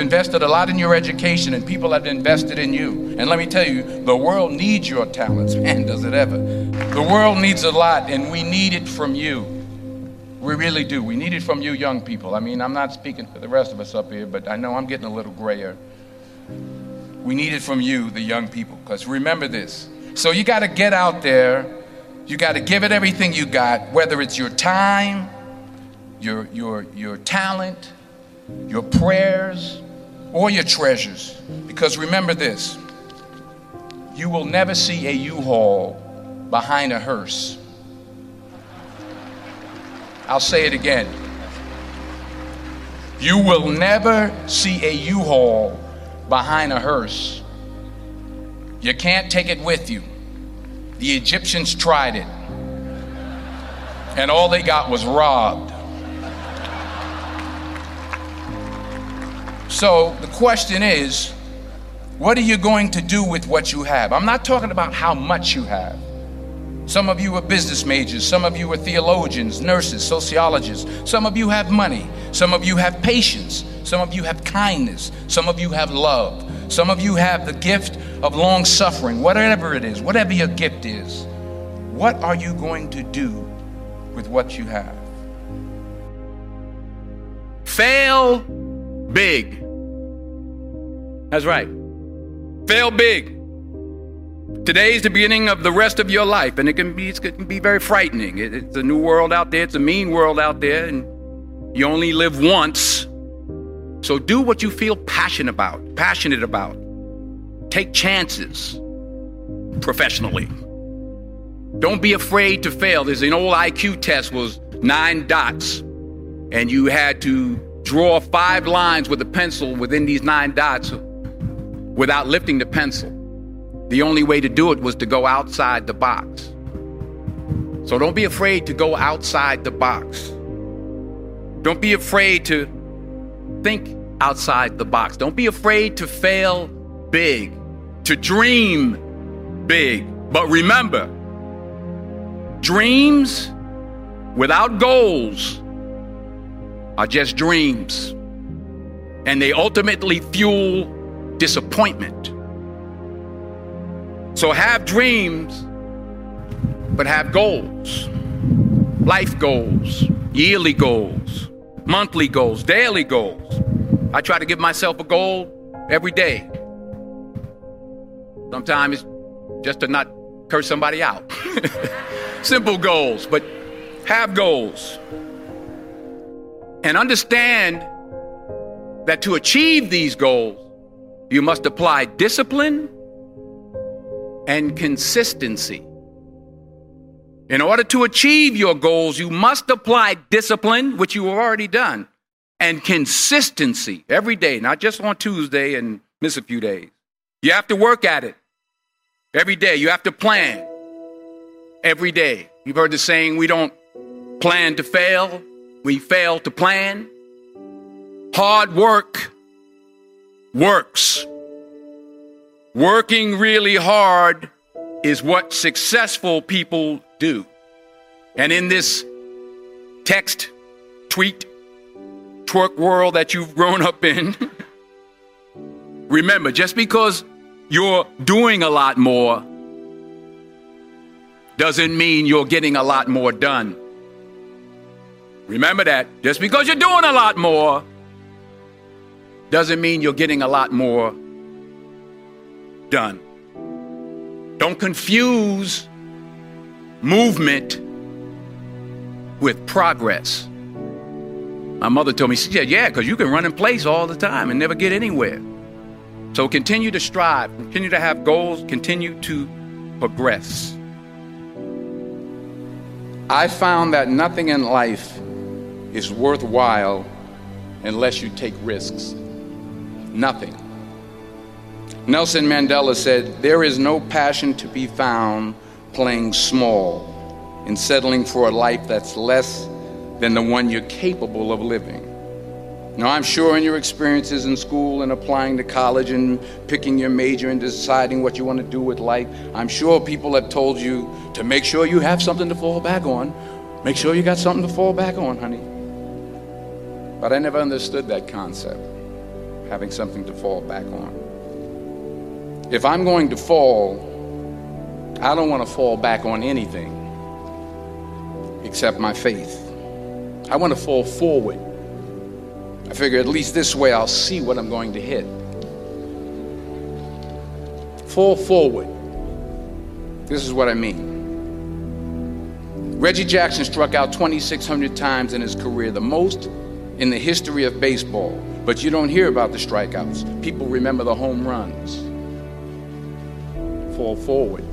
Invested a lot in your education, and people have invested in you. And let me tell you, the world needs your talents. Man, does it ever. The world needs a lot, and we need it from you. We really do. We need it from you, young people. I mean, I'm not speaking for the rest of us up here, but I know I'm getting a little grayer. We need it from you, the young people, because remember this. So you got to get out there. You got to give it everything you got, whether it's your time, your, your, your talent, your prayers, or your treasures. Because remember this you will never see a U Haul behind a hearse. I'll say it again. You will never see a U Haul behind a hearse. You can't take it with you. The Egyptians tried it, and all they got was robbed. So the question is, what are you going to do with what you have? I'm not talking about how much you have. Some of you are business majors, some of you are theologians, nurses, sociologists. Some of you have money, some of you have patience, some of you have kindness, some of you have love, some of you have the gift of long suffering, whatever it is, whatever your gift is. What are you going to do with what you have? Fail big. That's right. Fail big. Today is the beginning of the rest of your life, and it can be, it can be very frightening. It, it's a new world out there, it's a mean world out there, and you only live once. So do what you feel passionate about, passionate about. Take chances professionally. Don't be afraid to fail. There's an old IQ test was nine dots, and you had to draw five lines with a pencil within these nine dots without lifting the pencil. The only way to do it was to go outside the box. So don't be afraid to go outside the box. Don't be afraid to think outside the box. Don't be afraid to fail big, to dream big. But remember, dreams without goals are just dreams. And they ultimately fuel disappointment. So have dreams, but have goals life goals, yearly goals, monthly goals, daily goals. I try to give myself a goal every day. Sometimes just to not curse somebody out. Simple goals, but have goals. And understand that to achieve these goals, you must apply discipline and consistency. In order to achieve your goals, you must apply discipline, which you have already done, and consistency every day, not just on Tuesday and miss a few days. You have to work at it every day. You have to plan every day. You've heard the saying, we don't plan to fail, we fail to plan. Hard work works. Working really hard is what successful people do. And in this text, tweet, twerk world that you've grown up in, remember, just because you're doing a lot more doesn't mean you're getting a lot more done. Remember that. Just because you're doing a lot more doesn't mean you're getting a lot more done. Don't confuse movement with progress. My mother told me, she said, Yeah, because you can run in place all the time and never get anywhere. So continue to strive, continue to have goals, continue to progress. I found that nothing in life is worthwhile unless you take risks. Nothing. Nelson Mandela said, There is no passion to be found playing small and settling for a life that's less than the one you're capable of living. Now, I'm sure in your experiences in school and applying to college and picking your major and deciding what you want to do with life, I'm sure people have told you to make sure you have something to fall back on. Make sure you got something to fall back on, honey. But I never understood that concept, having something to fall back on. If I'm going to fall, I don't want to fall back on anything except my faith. I want to fall forward. I figure at least this way I'll see what I'm going to hit. Fall forward. This is what I mean. Reggie Jackson struck out 2,600 times in his career, the most in the history of baseball, but you don't hear about the strikeouts. People remember the home runs. Fall forward.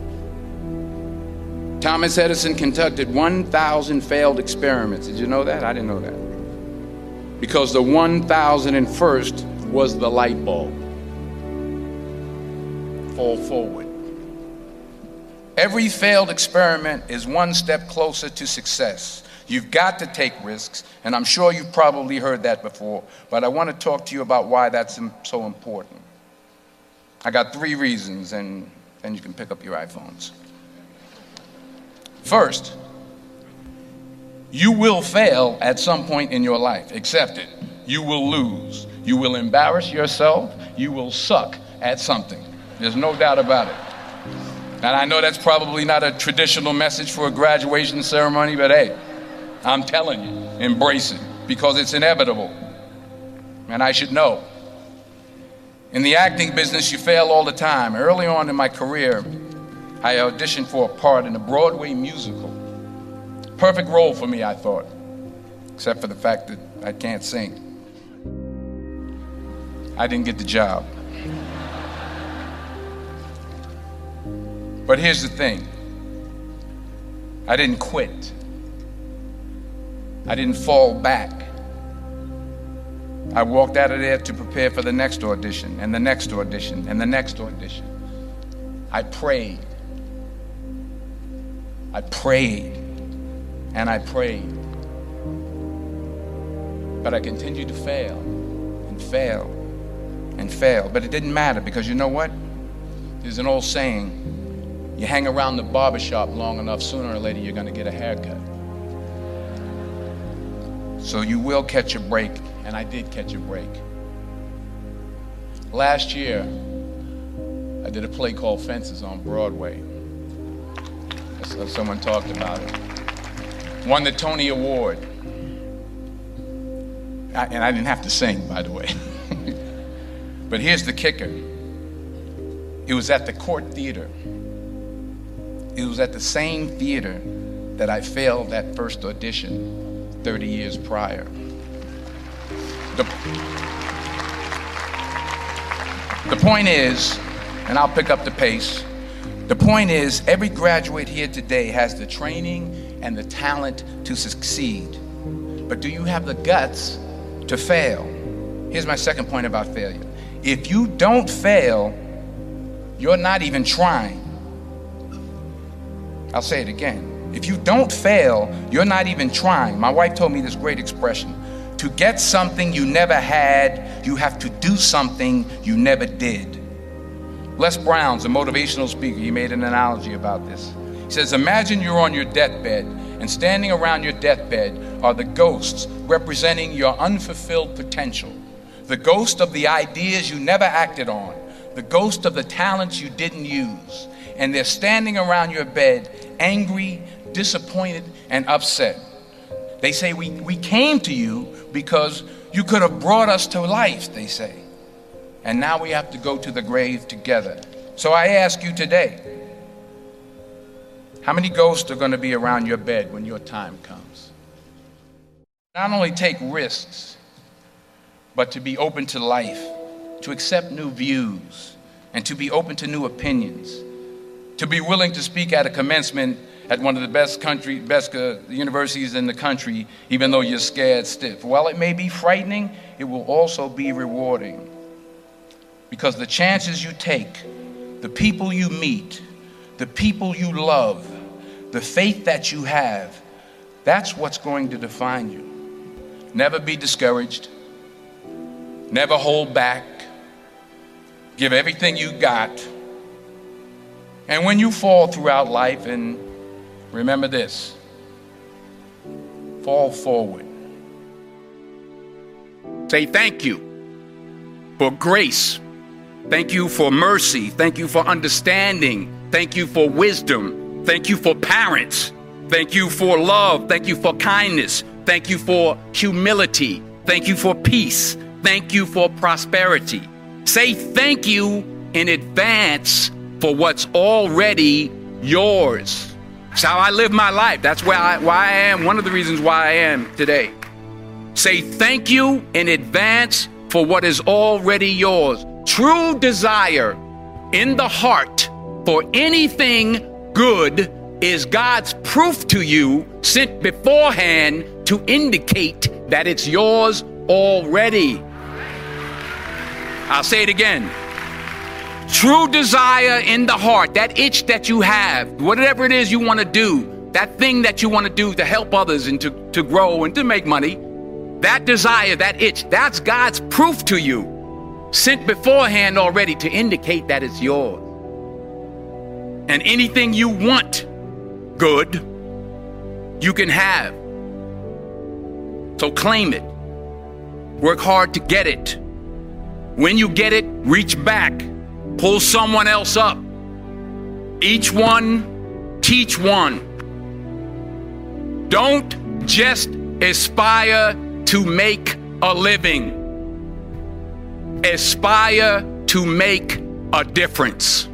Thomas Edison conducted 1,000 failed experiments. Did you know that? I didn't know that. Because the 1,001st was the light bulb. Fall forward. Every failed experiment is one step closer to success. You've got to take risks, and I'm sure you've probably heard that before, but I want to talk to you about why that's so important. I got three reasons, and then you can pick up your iPhones. First, you will fail at some point in your life. Accept it. You will lose. You will embarrass yourself. You will suck at something. There's no doubt about it. And I know that's probably not a traditional message for a graduation ceremony, but hey, I'm telling you, embrace it because it's inevitable. And I should know. In the acting business, you fail all the time. Early on in my career, I auditioned for a part in a Broadway musical. Perfect role for me, I thought, except for the fact that I can't sing. I didn't get the job. But here's the thing I didn't quit. I didn't fall back. I walked out of there to prepare for the next audition, and the next audition, and the next audition. I prayed. I prayed, and I prayed. But I continued to fail, and fail, and fail. But it didn't matter because you know what? There's an old saying you hang around the barbershop long enough, sooner or later you're going to get a haircut. So you will catch a break, and I did catch a break. Last year, I did a play called Fences on Broadway. Someone talked about it. Won the Tony Award. I, and I didn't have to sing, by the way. but here's the kicker it was at the Cort Theater. It was at the same theater that I failed that first audition 30 years prior. The, the point is, and I'll pick up the pace, the point is every graduate here today has the training and the talent to succeed. But do you have the guts to fail? Here's my second point about failure. If you don't fail, you're not even trying. I'll say it again. If you don't fail, you're not even trying. My wife told me this great expression To get something you never had, you have to do something you never did. Les Brown's a motivational speaker. He made an analogy about this. He says, Imagine you're on your deathbed, and standing around your deathbed are the ghosts representing your unfulfilled potential. The ghost of the ideas you never acted on, the ghost of the talents you didn't use. And they're standing around your bed, angry, disappointed, and upset. They say, we, we came to you because you could have brought us to life, they say. And now we have to go to the grave together. So I ask you today how many ghosts are going to be around your bed when your time comes? Not only take risks, but to be open to life, to accept new views, and to be open to new opinions, to be willing to speak at a commencement at one of the best country, best uh, universities in the country, even though you're scared stiff. While it may be frightening, it will also be rewarding. Because the chances you take, the people you meet, the people you love, the faith that you have, that's what's going to define you. Never be discouraged. Never hold back. Give everything you got. And when you fall throughout life and Remember this fall forward. Say thank you for grace. Thank you for mercy. Thank you for understanding. Thank you for wisdom. Thank you for parents. Thank you for love. Thank you for kindness. Thank you for humility. Thank you for peace. Thank you for prosperity. Say thank you in advance for what's already yours. It's how I live my life. That's where I, why I am, one of the reasons why I am today. Say thank you in advance for what is already yours. True desire in the heart for anything good is God's proof to you sent beforehand to indicate that it's yours already. I'll say it again. True desire in the heart, that itch that you have, whatever it is you want to do, that thing that you want to do to help others and to, to grow and to make money, that desire, that itch, that's God's proof to you, sent beforehand already to indicate that it's yours. And anything you want good, you can have. So claim it. Work hard to get it. When you get it, reach back Pull someone else up. Each one, teach one. Don't just aspire to make a living, aspire to make a difference.